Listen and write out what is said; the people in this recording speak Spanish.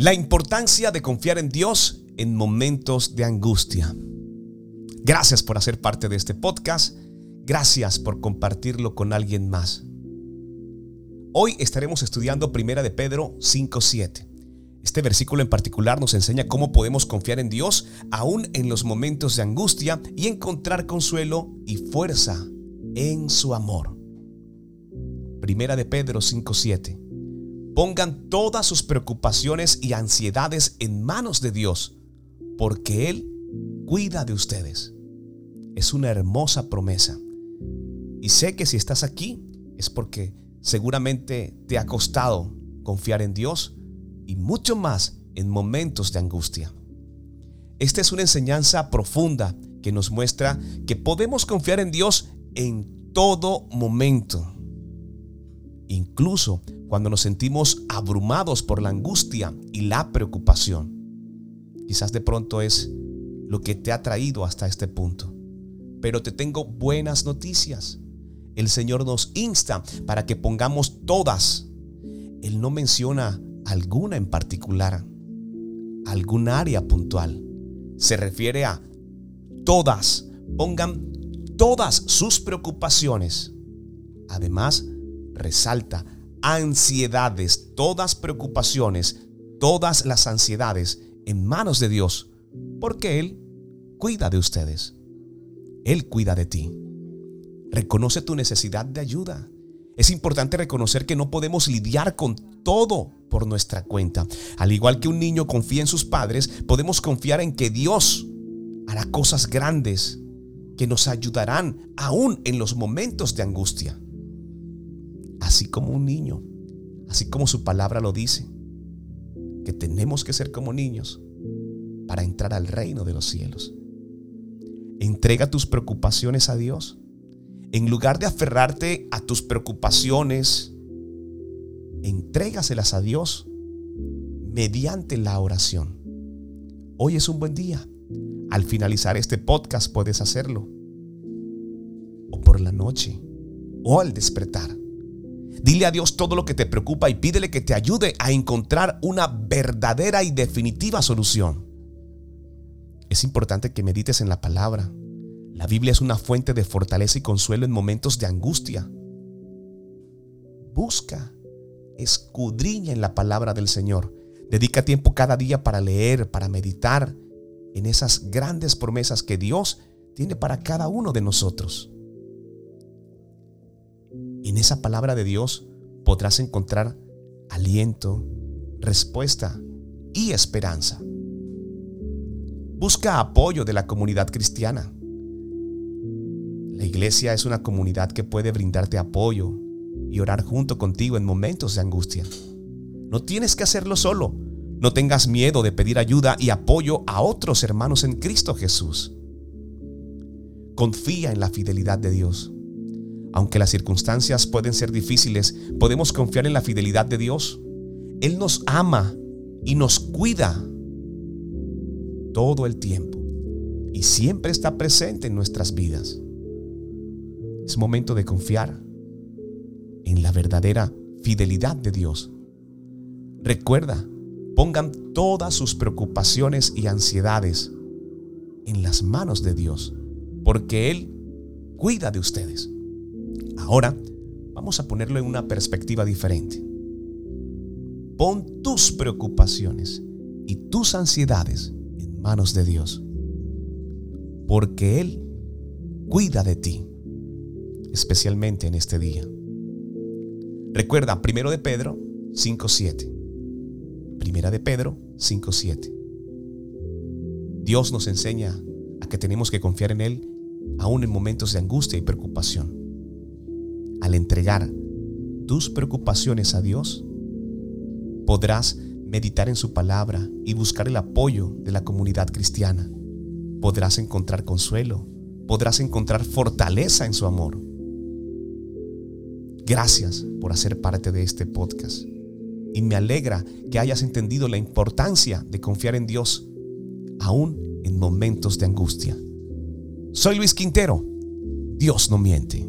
La importancia de confiar en Dios en momentos de angustia. Gracias por hacer parte de este podcast. Gracias por compartirlo con alguien más. Hoy estaremos estudiando Primera de Pedro 5:7. Este versículo en particular nos enseña cómo podemos confiar en Dios aún en los momentos de angustia y encontrar consuelo y fuerza en su amor. Primera de Pedro 5:7. Pongan todas sus preocupaciones y ansiedades en manos de Dios, porque Él cuida de ustedes. Es una hermosa promesa. Y sé que si estás aquí es porque seguramente te ha costado confiar en Dios y mucho más en momentos de angustia. Esta es una enseñanza profunda que nos muestra que podemos confiar en Dios en todo momento. Incluso cuando nos sentimos abrumados por la angustia y la preocupación. Quizás de pronto es lo que te ha traído hasta este punto. Pero te tengo buenas noticias. El Señor nos insta para que pongamos todas. Él no menciona alguna en particular, algún área puntual. Se refiere a todas. Pongan todas sus preocupaciones. Además, resalta ansiedades, todas preocupaciones, todas las ansiedades en manos de Dios, porque Él cuida de ustedes. Él cuida de ti. Reconoce tu necesidad de ayuda. Es importante reconocer que no podemos lidiar con todo por nuestra cuenta. Al igual que un niño confía en sus padres, podemos confiar en que Dios hará cosas grandes que nos ayudarán aún en los momentos de angustia. Así como un niño, así como su palabra lo dice, que tenemos que ser como niños para entrar al reino de los cielos. Entrega tus preocupaciones a Dios. En lugar de aferrarte a tus preocupaciones, entrégaselas a Dios mediante la oración. Hoy es un buen día al finalizar este podcast puedes hacerlo. O por la noche. O al despertar. Dile a Dios todo lo que te preocupa y pídele que te ayude a encontrar una verdadera y definitiva solución. Es importante que medites en la palabra. La Biblia es una fuente de fortaleza y consuelo en momentos de angustia. Busca, escudriña en la palabra del Señor. Dedica tiempo cada día para leer, para meditar en esas grandes promesas que Dios tiene para cada uno de nosotros. Esa palabra de Dios podrás encontrar aliento, respuesta y esperanza. Busca apoyo de la comunidad cristiana. La iglesia es una comunidad que puede brindarte apoyo y orar junto contigo en momentos de angustia. No tienes que hacerlo solo. No tengas miedo de pedir ayuda y apoyo a otros hermanos en Cristo Jesús. Confía en la fidelidad de Dios. Aunque las circunstancias pueden ser difíciles, podemos confiar en la fidelidad de Dios. Él nos ama y nos cuida todo el tiempo y siempre está presente en nuestras vidas. Es momento de confiar en la verdadera fidelidad de Dios. Recuerda Pongan todas sus preocupaciones y ansiedades en las manos de Dios, porque Él cuida de ustedes. Ahora vamos a ponerlo en una perspectiva diferente. Pon tus preocupaciones y tus ansiedades en manos de Dios, porque Él cuida de ti, especialmente en este día. Recuerda, primero de Pedro 5.7. Primera de Pedro 5.7. Dios nos enseña a que tenemos que confiar en Él aún en momentos de angustia y preocupación. Al entregar tus preocupaciones a Dios, podrás meditar en su palabra y buscar el apoyo de la comunidad cristiana. Podrás encontrar consuelo, podrás encontrar fortaleza en su amor. Gracias por hacer parte de este podcast y me alegra que hayas entendido la importancia de confiar en Dios, aún en momentos de angustia. Soy Luis Quintero. Dios no miente.